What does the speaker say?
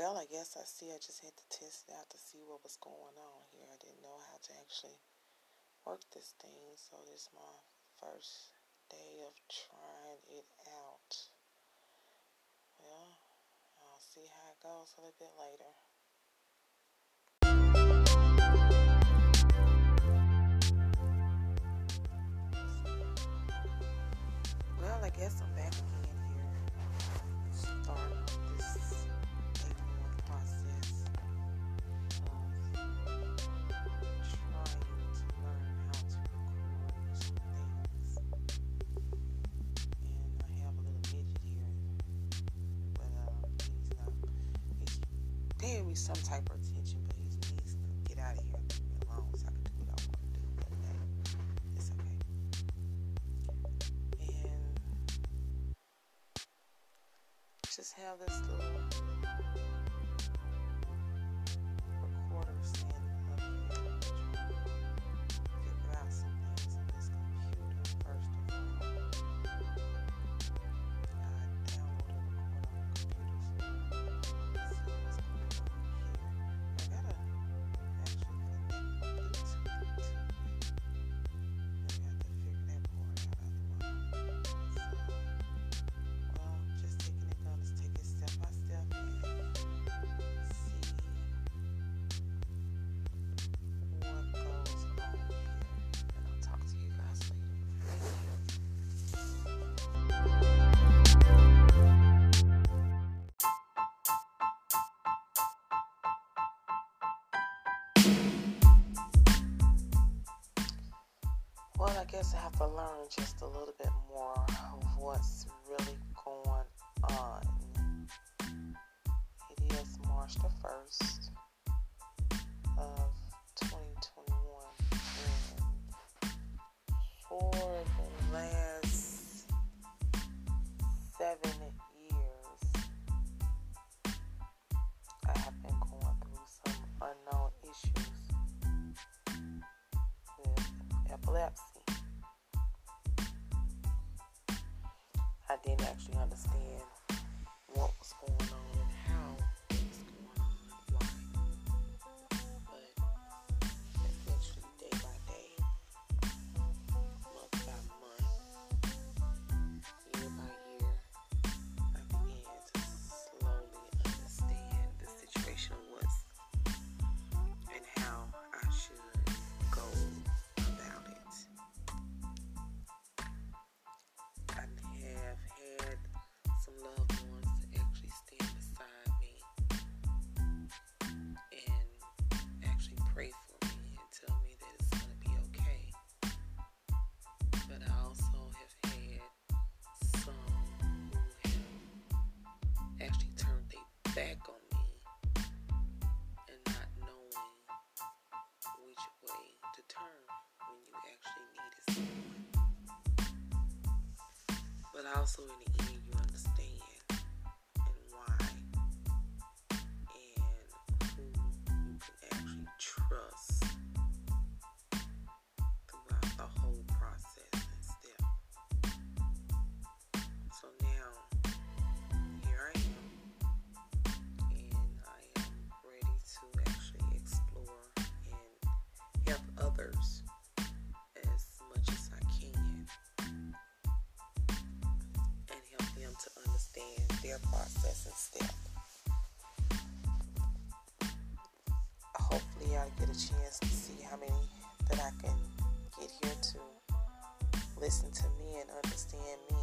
Well, I guess I see. I just had to test it out to see what was going on here. I didn't know how to actually work this thing, so this is my first day of trying it out. Well, I'll see how it goes a little bit later. Well, I guess I'm back again here. Starting paying me some type of attention, but he needs to get out of here and leave me alone so I can do what I want to do. But hey, it's okay. And just have this little guess I have to learn just a little bit more of what's really going on. It is March the 1st of 2021, and for the last seven years, I have been going through some unknown issues with epilepsy. Didn't actually understand what was going back on me and not knowing which way to turn when you actually needed someone. But also in the end, their processing step. Hopefully, I'll get a chance to see how many that I can get here to listen to me and understand me